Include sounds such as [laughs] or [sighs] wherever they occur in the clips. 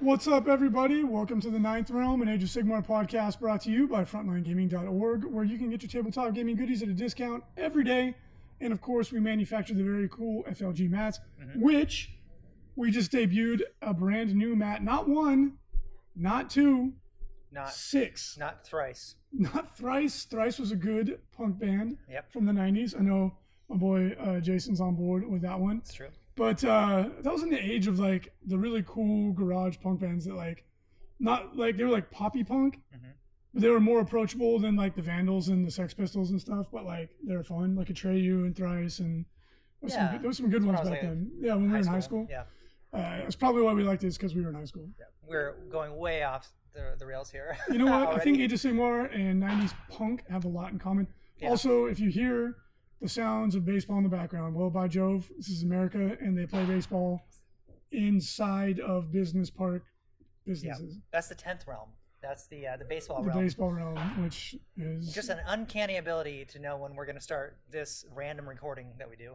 What's up, everybody? Welcome to the Ninth Realm, an Age of Sigmar podcast brought to you by FrontlineGaming.org, where you can get your tabletop gaming goodies at a discount every day. And of course, we manufacture the very cool FLG mats, which we just debuted a brand new mat. Not one, not two, Not six. not thrice. Not thrice. Thrice was a good punk band Yep. from the 90s. I know my boy uh, Jason's on board with that one. It's true. But uh, that was in the age of like the really cool garage punk bands that like, not like they were like poppy punk, Mhm. but they were more approachable than like the Vandals and the Sex Pistols and stuff. But like they were fun, like Atreyu and Thrice and there Yeah. some, there was some good ones back then. Yeah, when we were in high school. Yeah. Uh, that's probably why we liked it, because we were in high school. yeah. We're going way off the, the rails here. You know what? [laughs] I think. Age of Sigmar and 90s punk have a lot in common. Yeah. Also, if you hear the sounds of baseball in the background, well, by Jove, this is America, and they play baseball inside of business park businesses. That's the tenth realm. That's the uh, the baseball The realm. baseball realm, which is Just an uncanny ability to know when we're going to start this random recording that we do.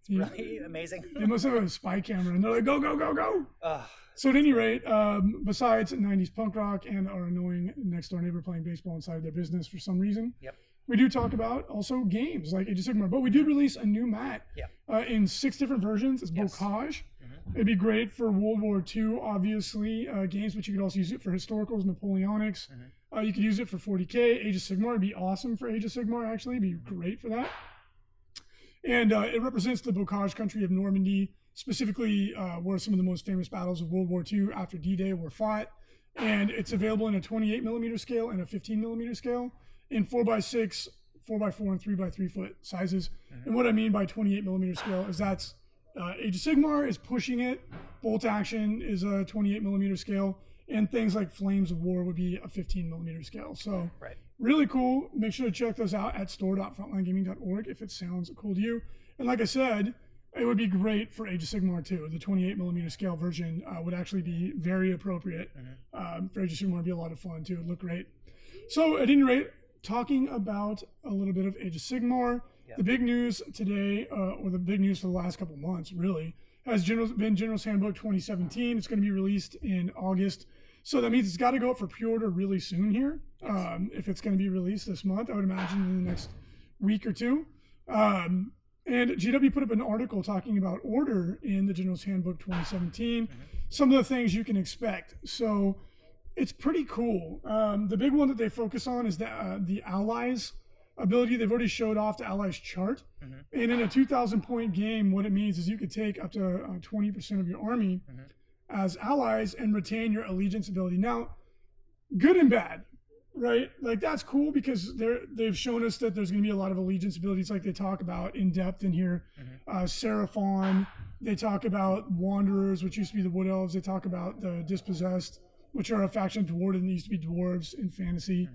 It's you, really [laughs] amazing. they must have a spy camera, and they're like, go, go, go, go. Ugh. So at any rate, um, besides 90s punk rock and our annoying next door neighbor playing baseball inside their business for some reason, Yep. We do talk about also games like Age of Sigmar. But we did release a new mat Yeah. uh, in six different versions. It's Yes. Bocage. Mhm. It'd be great for World War II, obviously, uh, games, but you could also use it for historicals, Napoleonics. Mhm. Uh, you could use it for 40k. Age of Sigmar It'd be awesome for Age of Sigmar, actually. It'd be great for that. And uh, it represents the Bocage country of Normandy, specifically uh, where some of the most famous battles of World War II after D-Day were fought. And it's available in a 28 millimeter scale and a 15 millimeter scale in four by six, four by four, and three by three foot sizes. And what I mean by 28 millimeter scale is that's uh, Age of Sigmar is pushing it. Bolt Action is a 28 millimeter scale. And things like Flames of War would be a 15 millimeter scale. So Right. really cool. Make sure to check those out at store.frontlinegaming.org if it sounds cool to you. And like I said, it would be great for Age of Sigmar too. The 28 millimeter scale version uh, would actually be very appropriate um, for Age of Sigmar. It'd be a lot of fun too. It'd look great. So at any rate, talking about a little bit of Age of Sigmar, Yeah. the big news today, uh, or the big news for the last couple months, really, has General, been General's Handbook 2017. It's going to be released in August. So that means it's got to go up for pre-order really soon here. Um, if it's going to be released this month, I would imagine in the next week or two. Um, and GW put up an article talking about order in the General's Handbook 2017. Some of the things you can expect. So it's pretty cool. Um, the big one that they focus on is the uh, the allies ability. They've already showed off the allies chart, Mhm. and in a 2,000 point game, what it means is you could take up to uh, 20% of your army Mhm. as allies and retain your allegiance ability. Now, good and bad, right? Like that's cool because they're they've shown us that there's going to be a lot of allegiance abilities, like they talk about in depth in here. Uh, Seraphon. They talk about Wanderers, which used to be the Wood Elves. They talk about the Dispossessed, which are a faction of Dwarven that used to be dwarves in fantasy.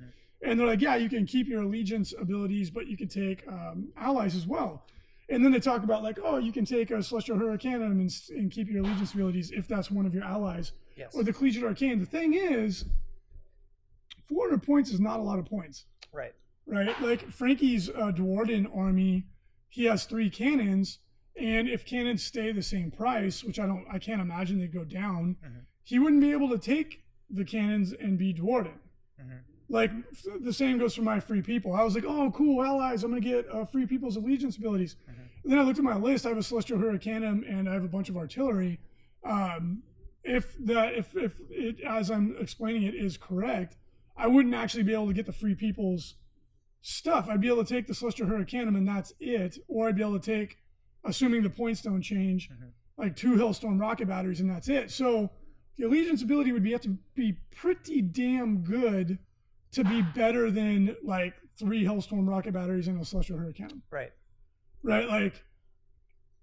And they're like, yeah, you can keep your allegiance abilities, but you can take um, allies as well. And then they talk about like, oh, you can take a Celestial Hurricanum and, and keep your allegiance abilities if that's one of your allies, Yes. or the Collegiate Arcane. The thing is, 400 points is not a lot of points right. right? Like Frankie's uh, Duardin army, he has three cannons, and if cannons stay the same price, which I don't, I can't imagine they'd go down, Mhm. he wouldn't be able to take the cannons and be Duardin. Mhm. Like the same goes for my free people. I was like, oh, cool, allies! I'm gonna get uh, free people's allegiance abilities. And then I looked at my list. I have a Celestial Hurricanum and I have a bunch of artillery. Um, if that, if if it, as I'm explaining it, is correct, I wouldn't actually be able to get the free people's stuff. I'd be able to take the Celestial Hurricanum and that's it, or I'd be able to take, assuming the points don't change, Mhm. like two Hellstorm rocket batteries and that's it. So the allegiance ability would be have to be pretty damn good to be better than like three Hellstorm rocket batteries and a Celestial Hurricane. Right. Right, like.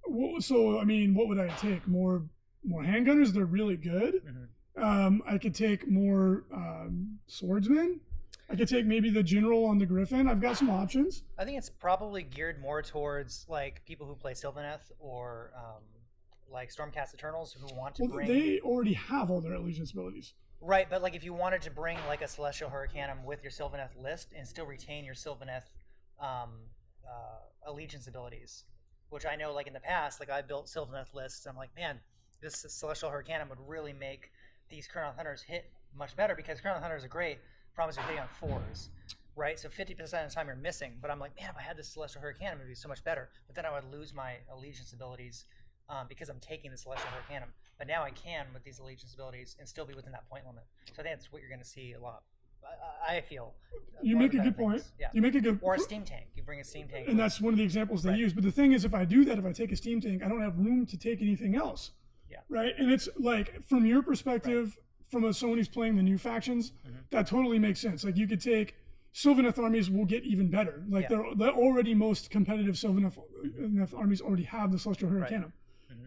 wha- So I mean, what would I take? More more handgunners? They're really good. hmm Um, I could take more um, swordsmen. I could take maybe the general on the Griffin. I've got some options. I think it's probably geared more towards like people who play Sylvaneth or um, like Stormcast Eternals who want to Well, bring they already have all their allegiance abilities. right. But like if you wanted to bring like a Celestial Hurricanum with your Sylvaneth list and still retain your Sylvaneth um, uh, allegiance abilities, which I know like in the past, like I built Sylvaneth lists. I'm like, man, this Celestial Hurricanum would really make these Kurnoth Hunters hit much better because Kurnoth Hunters are great. Problem is you're hitting on fours, right? So 50% of the time you're missing. But I'm like, man, if I had this Celestial Hurricanum, it'd be so much better. But then I would lose my allegiance abilities um, because I'm taking the Celestial Hurricanum. But now I can with these allegiance abilities and still be within that point limit. So I think that's what you're going to see a lot. I, I feel. You make a good point. Yeah. You make a good Or a steam tank. You bring a steam tank. and that's one of the examples they Right. use. But the thing is, if I do that, if I take a steam tank, I don't have room to take anything else. Yeah. Right. And it's like from your perspective, from a someone who's playing the new factions, Mm-hmm. that totally makes sense. Like you could take Sylvaneth armies will get even better. Like Yeah. they're they're already most competitive Sylvaneth Sylvaneth armies already have the Celestial Hurricanum. Mhm.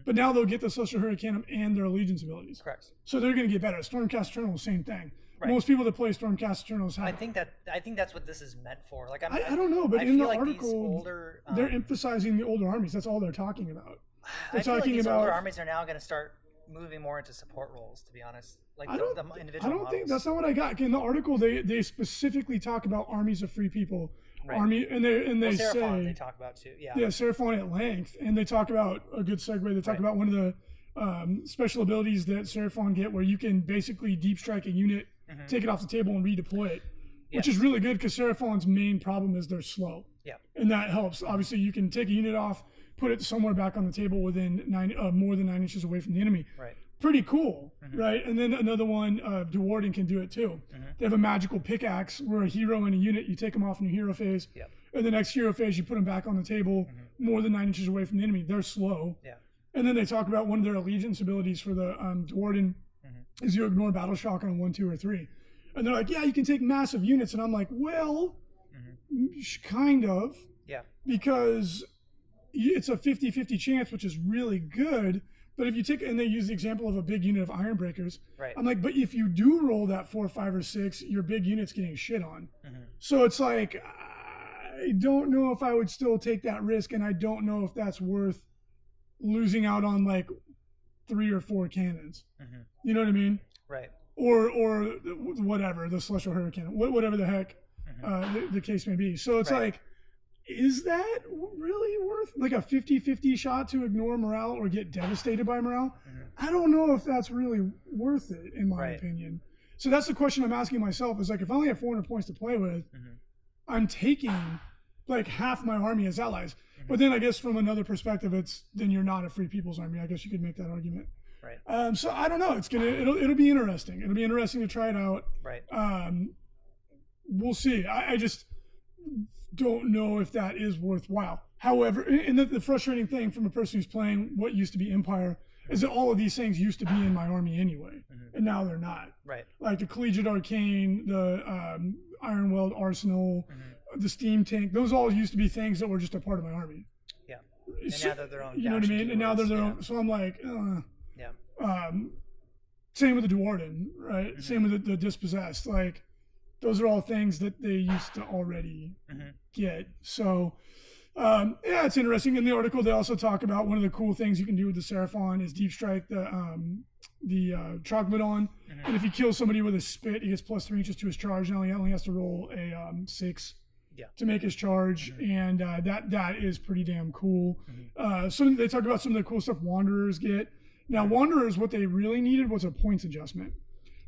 But now they'll get the Celestial Hurricanum and their allegiance abilities. correct. So they're going to get better. Stormcast Eternal, same thing. Right. Most people that play Stormcast Eternals have. I think that I think that's what this is meant for. Like I'm, I, I don't know, but I in the like article, older, um, they're emphasizing the older armies. That's all they're talking about. [sighs] They're feel like talking these older about- armies are now going to start moving more into support roles. To be honest, like I the, don't. the I individual don't think that's not what I got. In the article, they they specifically talk about armies of free people, Right. army, and they and they well, Seraphon, say they talk about too. Yeah. yeah, Seraphon at length, and they talk about a good segue. They talk Right. about one of the um, special abilities that Seraphon get, where you can basically deep strike a unit, Mhm. take it off the table, and redeploy it, which is really good because Seraphon's main problem is they're slow. Yeah. and that helps. Obviously, you can take a unit off, put it somewhere back on the table within nine, uh, more than nine inches away from the enemy. Right. Pretty cool, Mm-hmm. right? And then another one, uh, Duardin can do it too. They have a magical pickaxe where a hero and a unit, you take them off in your hero phase, Yep. and the next hero phase, you put them back on the table more than nine inches away from the enemy. They're slow. Mm-hmm. Yeah. And then they talk about one of their allegiance abilities for the um, Duardin Mm-hmm. is you ignore battle shock on a one, two, or three. And they're like, yeah, you can take massive units. And I'm like, well, sh- kind of, Mm-hmm. Yeah. because it's a 50 50 chance, which is really good. But if you take, and they use the example of a big unit of iron breakers, Right. I'm like, but if you do roll that four, five, or six, your big unit's getting shit on. Mhm. So it's like, I don't know if I would still take that risk, and I don't know if that's worth losing out on like three or four cannons. Mhm. You know what I mean? Right. Or or whatever the celestial hurricane, whatever the heck Mhm. uh, the, the case may be. So it's Right. like, is that really worth like a 50-50 shot to ignore morale or get devastated by morale? I don't know if that's really worth it, in my Mm-hmm. Right. opinion. So that's the question I'm asking myself: is like, if I only have 400 points to play with, Mhm. I'm taking like half my army as allies. But then I guess from another perspective, it's then you're not a free people's army. I guess you could make that argument. Right. Um, so I don't know. It's gonna it'll it'll be interesting. It'll be interesting to try it out. Right. Um, we'll see. I, I just don't know if that is worthwhile. However, and the, the frustrating thing from a person who's playing what used to be Empire is that all of these things used to be in my army anyway, and now they're not. Right. Like the Collegiate Arcane, the um, Iron Weld Arsenal, the Steam Tank. Those all used to be things that were just a part of my army. Yeah. And now they're their own. You know what I mean? And now they're their yeah. own. So I'm like, uh, Yeah. um, same with the Duardin, right? Mm-hmm. Same with the, the Dispossessed. Like, those are all things that they used to already Mhm. get. So, um, yeah, it's interesting. In the article, they also talk about one of the cool things you can do with the Seraphon is deep strike the um, the uh, Troglodon, Mm-hmm. and if he kills somebody with a spit, he gets plus three inches to his charge. Now he only has to roll a um, six Yeah. to make his charge, and uh, that that is pretty damn cool. Uh, so they talk about some of the cool stuff Wanderers get. Now Wanderers, what they really needed was a points adjustment.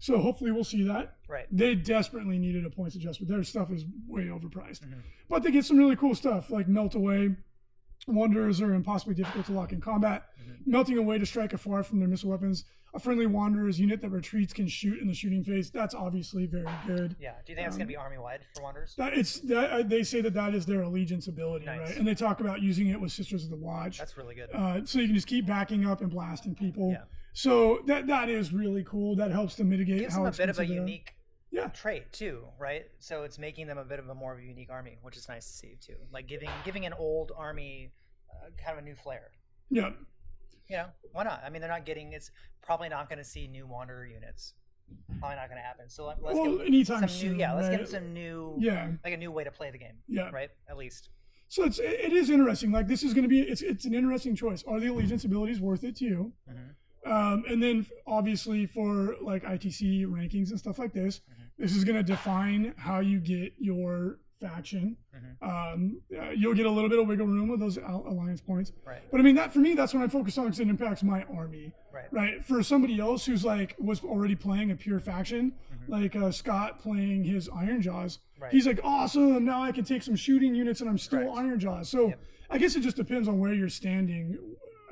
So hopefully we'll see that. Right. They desperately needed a points adjustment. Their stuff is way overpriced, Mm-hmm. but they get some really cool stuff like melt away. Wanderers are impossibly difficult to lock in combat. Mm-hmm. Melting away to strike afar from their missile weapons. A friendly Wanderer's unit that retreats can shoot in the shooting phase. That's obviously very good. Yeah. Do you think that's Um, gonna be army wide for Wanderers? That it's that uh, they say that that is their allegiance ability, Nice. right? And they talk about using it with Sisters of the Watch. That's really good. Uh, so you can just keep backing up and blasting people. Yeah. So that that is really cool. That helps to mitigate gives how them a bit of a expensive they are. unique Yeah. trait too, right? So it's making them a bit of a more of a unique army, which is nice to see too. Like giving giving an old army uh, kind of a new flair. Yeah. You know, why not? I mean, they're not getting. It's probably not going to see new wanderer units. Probably not going to happen. So let, let's Well, give anytime some soon, new. Yeah, let's give right? them some new. Yeah. Like a new way to play the game. Yeah. Right. At least. So it's it is interesting. Like this is going to be it's it's an interesting choice. Are the allegiance abilities worth it to you? Mhm. Um, and then obviously for like ITC rankings and stuff like this, Mhm. this is going to define how you get your faction. Mhm. Um, uh, you'll get a little bit of wiggle room with those al- alliance points. Right. But I mean that for me, that's what I focus on because it impacts my army. Right. Right. For somebody else who's like was already playing a pure faction, Mhm. like uh, Scott playing his Iron Jaws, Right. he's like, awesome. Now I can take some shooting units and I'm still Correct. Iron Jaws. So Yep. I guess it just depends on where you're standing,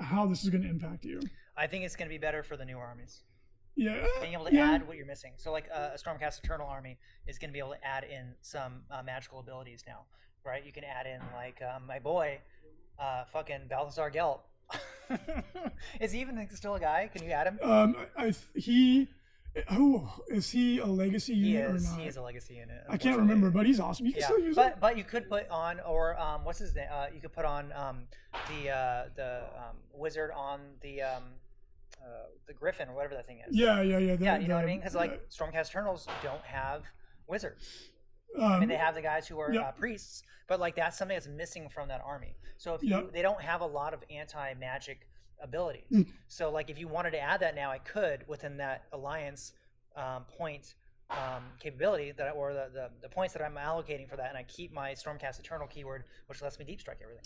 how this is going to impact you. I think it's going to be better for the new armies. Yeah. being able to yeah. add what you're missing. So like uh, a Stormcast Eternal army is going to be able to add in some uh, magical abilities now, right? You can add in like um, my boy, uh, fucking Balthazar Gelt. [laughs] is he even still a guy? Can you add him? Um, I, I he, is he a legacy He unit is. or not? He is a legacy unit. I can't remember, but he's awesome. You can Yeah, still use but him. but you could put on or um, what's his name? Uh, you could put on um, the uh, the um, wizard on the um, uh, the Griffin or whatever that thing is. Yeah, yeah, yeah. the- yeah, you know what I mean? Because like Stormcast Eternals don't have wizards. um, I mean, they have the guys who are yeah. uh, priests, but like that's something that's missing from that army. So if you, they don't have a lot of anti-magic abilities. Mm. So like if you wanted to add that now, I could within that alliance um, point um, capability that or the, the the points that I'm allocating for that, and I keep my Stormcast Eternal keyword, which lets me deep strike everything.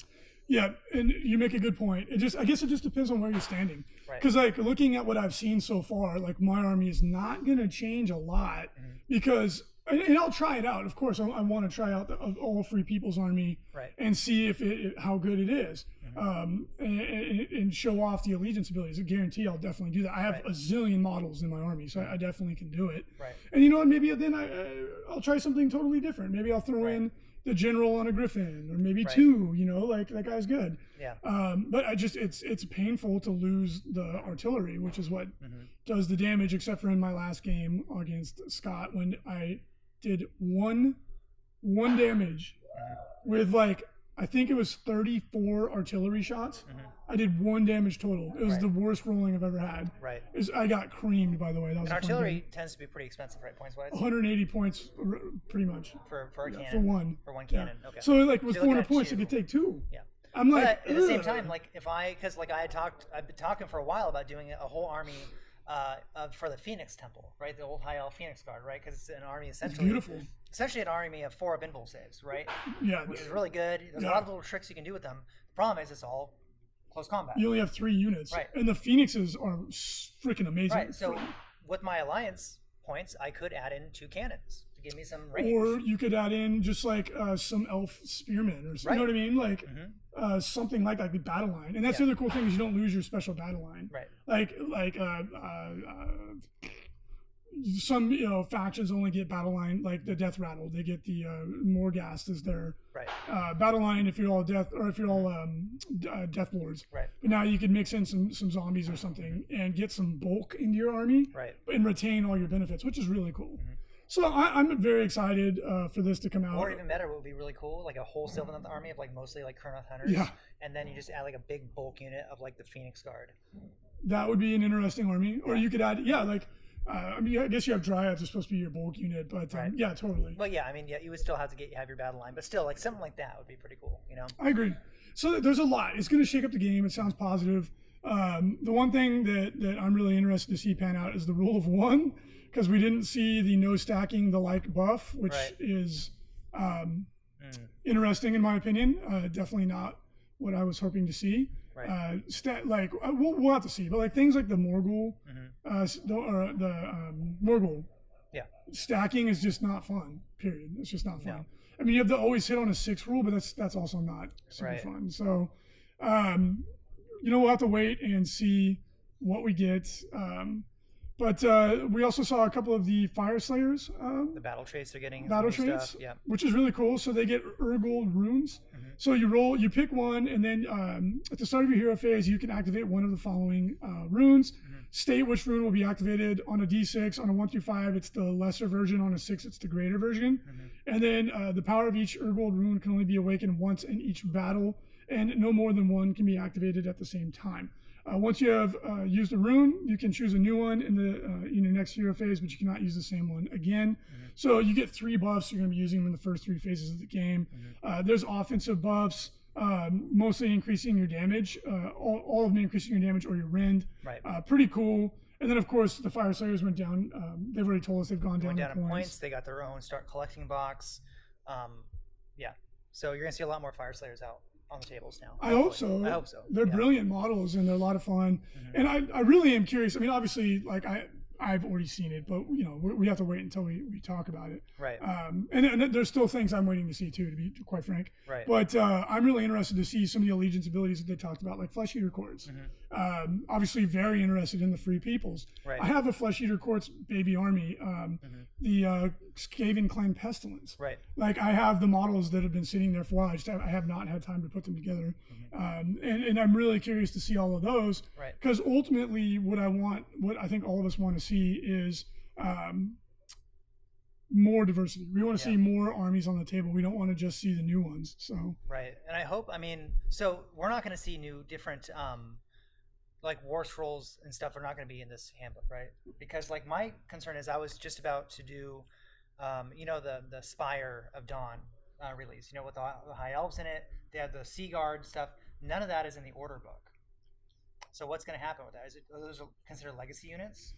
Yeah, and you make a good point. It just, I guess, it just depends on where you're standing. Right. Because, like, looking at what I've seen so far, like, my army is not going to change a lot Mhm. because, and, I'll try it out. Of course, I, I want to try out the, all Free People's Army Right. and see if it, how good it is, Mhm. um, and, and, and show off the allegiance abilities. I guarantee I'll definitely do that. I have Right. a zillion models in my army, so I, I definitely can do it. Right. And you know what? Maybe then I, uh, I'll try something totally different. Maybe I'll throw Right. in the general on a griffin, or maybe Right. two. You know, like that guy's good. Yeah. Um, but I just it's it's painful to lose the artillery, which is what Mhm. does the damage. Except for in my last game against Scott, when I did one one damage with like I think it was 34 artillery shots. Mhm. I did one damage total. It was Right. the worst rolling I've ever had. Right. Was- I got creamed, by the way. That was a fun game. artillery tends to be pretty expensive, right? Points wise 180 points, pretty much. for for a Yeah, cannon. for one. For one Yeah. cannon. Okay. So like with So 400 points, two. you could take two. Yeah. I'm like, but at the same time, like if I, because like I had talked, I've been talking for a while about doing a whole army uh, of, for the Phoenix Temple, right? The old High Elf Phoenix Guard, right? Because it's an army essentially. it's beautiful. Essentially an army of four invulnerable saves, right? Yeah, Which is really good. There's Yeah. a lot of little tricks you can do with them. The problem is it's all close combat. you only have three units, Right. and the phoenixes are freaking amazing. Right. So with my alliance points, I could add in two cannons to give me some range. or you could add in just like uh, some elf spearmen, or Right. you know what I mean, like Mhm. uh, something like like the battle line. And that's Yeah. the other cool thing is you don't lose your special battle line. Right. Like like uh, uh, uh, some you know factions only get battle line like the death rattle. They get the uh, Morghast as their Right. uh, battle line if you're all death or if you're all um, uh, death lords. Right. But now you can mix in some some zombies or something and get some bulk into your army Right. and retain all your benefits, which is really cool. Mhm. So I, I'm very excited uh, for this to come out. Or even better, would be really cool, like a whole Sylvaneth army of like mostly like Kurnoth hunters. Yeah. And then you just add like a big bulk unit of like the Phoenix Guard. that would be an interesting army. Or you could add, yeah, like uh, I mean, I guess you have dryads are supposed to be your bulk unit, but um, Right. yeah, totally. Well, yeah, I mean, yeah, you would still have to get you have your battle line, but still, like something like that would be pretty cool, you know? I agree. So there's a lot. It's going to shake up the game. It sounds positive. Um, the one thing that, that I'm really interested to see pan out is the rule of one, because we didn't see the no stacking the like buff, which Right. is um, Mm, interesting in my opinion. Uh, definitely not what I was hoping to see. Right. Uh, stat like uh, we'll, we'll have to see, but like things like the Morgul, Mhm. uh, the, or the um, Morgul, Yeah. stacking is just not fun. Period. It's just not fun. No. I mean, you have to always hit on a six rule, but that's that's also not super Right. fun. So, um, you know, we'll have to wait and see what we get. Um, but uh, we also saw a couple of the Fire Slayers, um, The battle traits they're getting. battle traits. Yeah. which is really cool. So they get Urgold runes. Mhm. So you roll, you pick one, and then um, at the start of your hero phase, you can activate one of the following uh, runes. Mhm. state which rune will be activated on a d6. On a 1 through 5, it's the lesser version. On a 6, it's the greater version. And then uh, the power of each Urgold rune can only be awakened once in each battle, and no more than one can be activated at the same time. Uh, once you have uh, used a rune, you can choose a new one in the uh, in your next hero phase, but you cannot use the same one again. So you get three buffs. You're going to be using them in the first three phases of the game. Uh, there's offensive buffs, um, mostly increasing your damage, uh, all, all of them increasing your damage or your rend. Right. Uh, pretty cool. And then of course the fire slayers went down. Um, they've already told us they've gone down, Went down in in points. points. They got their own start collecting box. Um, yeah. So you're gonna see a lot more fire slayers out on the tables now. I hope so. I hope so. They're yeah. Mm-hmm. brilliant models and they're a lot of fun. And I, I really am curious. I mean, obviously, like I, I've already seen it, but you know, we, we have to wait until we, we talk about it. Right. Um, and, and there's still things I'm waiting to see too, to be quite frank. Right. But uh, I'm really interested to see some of the allegiance abilities that they talked about, like flesh eater courts. Um, obviously, very interested in the free peoples. Mm-hmm. Right. I have a flesh eater courts baby army, um, the uh, Skaven clan pestilence. Right. Like I have the models that have been sitting there for a while. I just have, I have not had time to put them together, um, and and I'm really curious to see all of those. Right. Because ultimately, what I want, what I think all of us want to see is um, more diversity. We want to Yeah. see more armies on the table. We don't want to just see the new ones. So Right. And I hope. I mean, so we're not gonna see new different. um like war scrolls and stuff are not going to be in this handbook, right? Because like my concern is I was just about to do, um, you know, the the Spire of Dawn uh, release, you know, with the, the high elves in it. They have the Sea Guard stuff. None of that is in the order book. So what's going to happen with that? Is it are those considered legacy units?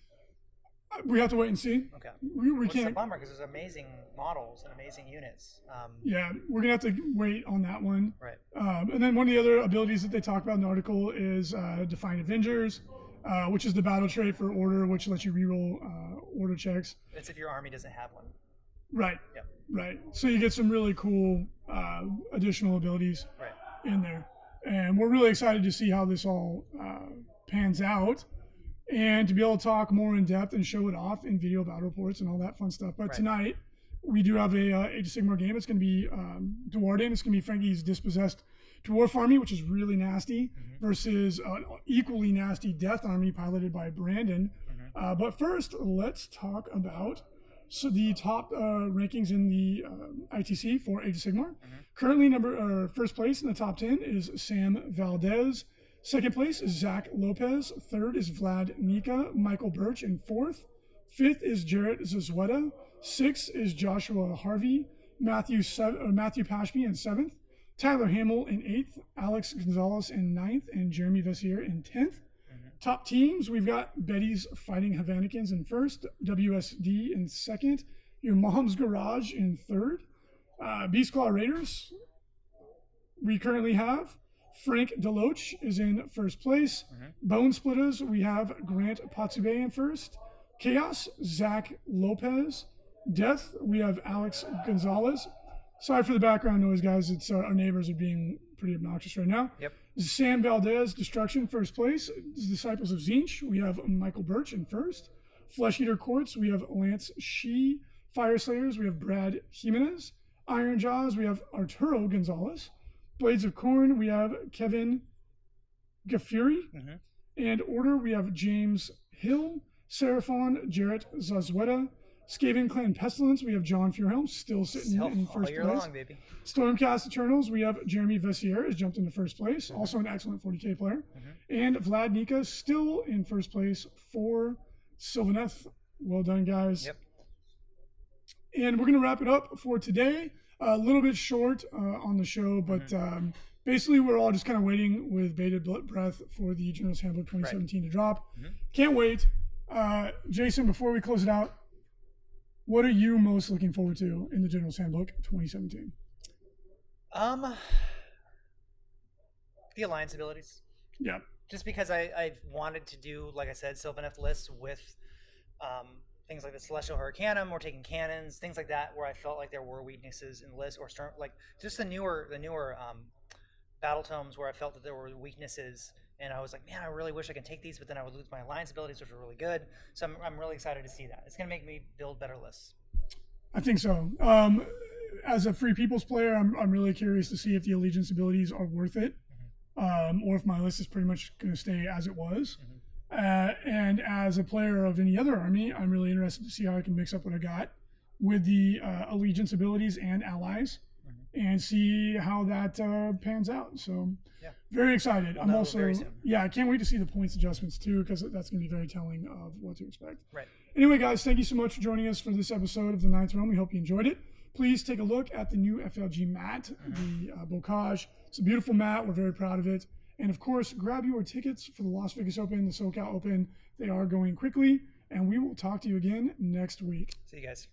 we have to wait and see. Okay. We, we Which is a can't. bummer because there's amazing models and amazing units. Um, Yeah, we're gonna have to wait on that one. Right. Um, and then one of the other abilities that they talk about in the article is uh, Defiant Avengers, uh, which is the battle trait for Order, which lets you reroll uh, Order checks. It's if your army doesn't have one. Right. Yep. Right. So you get some really cool uh, additional abilities Right. in there, and we're really excited to see how this all uh, pans out, and to be able to talk more in depth and show it off in video battle reports and all that fun stuff. But Right. tonight we do have a uh, Age of Sigmar game. It's going to be um, Duardin. It's going to be Frankie's dispossessed dwarf army, which is really nasty, versus an equally nasty death army piloted by Brandon. Uh, but first, let's talk about so the top uh, rankings in the uh, ITC for Age of Sigmar. Currently, number uh, first place in the top ten is Sam Valdez. Second place is Zach Lopez. Third is Vlad Nika. Michael Birch in fourth. Fifth is Jarrett Zazweta. Sixth is Joshua Harvey. Matthew sev- uh, Matthew Pashmi in seventh. Tyler Hamill in eighth. Alex Gonzalez in ninth. And Jeremy Vessier in tenth. Top teams, we've got Betty's Fighting Havanicans in first, WSD in second, Your Mom's Garage in third, uh, Beast Claw Raiders. We currently have Frank Deloach is in first place. Bone Splitters, we have Grant Patsube in first. Chaos, Zach Lopez. Death, we have Alex Gonzalez. Sorry for the background noise, guys. It's uh, our neighbors are being pretty obnoxious right now. Yep. Sam Valdez, Destruction, first place. Disciples of Tzeentch, we have Michael Birch in first. Flesh Eater Courts, we have Lance Shee. Fire Slayers, we have Brad Jimenez. Iron Jaws, we have Arturo Gonzalez. Blades of Khorne, we have Kevin Gaffuri. Mhm. And Order, we have James Hill. Seraphon, Jarrett Zazweta. Skaven Clan Pestilence, we have John Furhelm, still sitting Self in first place. long. Stormcast Eternals, we have Jeremy Vessier has jumped into first place, also an excellent 40k player. And Vlad Nika still in first place for Sylvaneth. Well done, guys. Yep. And we're going to wrap it up for today. A little bit short uh, on the show, but um, basically, we're all just kind of waiting with bated breath for the General's Handbook 2017 to drop. Can't wait. Uh, Jason, before we close it out, what are you most looking forward to in the General's Handbook 2017? Um, the alliance abilities. Yeah. Just because I I've wanted to do, like I said, Sylvaneth lists with um, things like the Celestial Hurricanum or taking cannons, things like that, where I felt like there were weaknesses in the list, or storm, like just the newer the newer um, battle tomes where I felt that there were weaknesses, and I was like, man, I really wish I could take these, but then I would lose my alliance abilities, which are really good. So I'm I'm really excited to see that. It's gonna make me build better lists. I think so. Um, as a Free People's player, I'm, I'm really curious to see if the Allegiance abilities are worth it, um, or if my list is pretty much going to stay as it was. Uh, and as a player of any other army, I'm really interested to see how I can mix up what I got with the uh, allegiance abilities and allies, Mm-hmm. And see how that uh, pans out. So, Yeah. very excited. I'm know also yeah, I can't wait to see the points adjustments too, because that's going to be very telling of what to expect. Right. Anyway, guys, thank you so much for joining us for this episode of the Ninth Realm. We hope you enjoyed it. Please take a look at the new FLG mat, the uh, Bocage. It's a beautiful mat. We're very proud of it. And of course, grab your tickets for the Las Vegas Open, the SoCal Open. They are going quickly, and we will talk to you again next week. See you guys.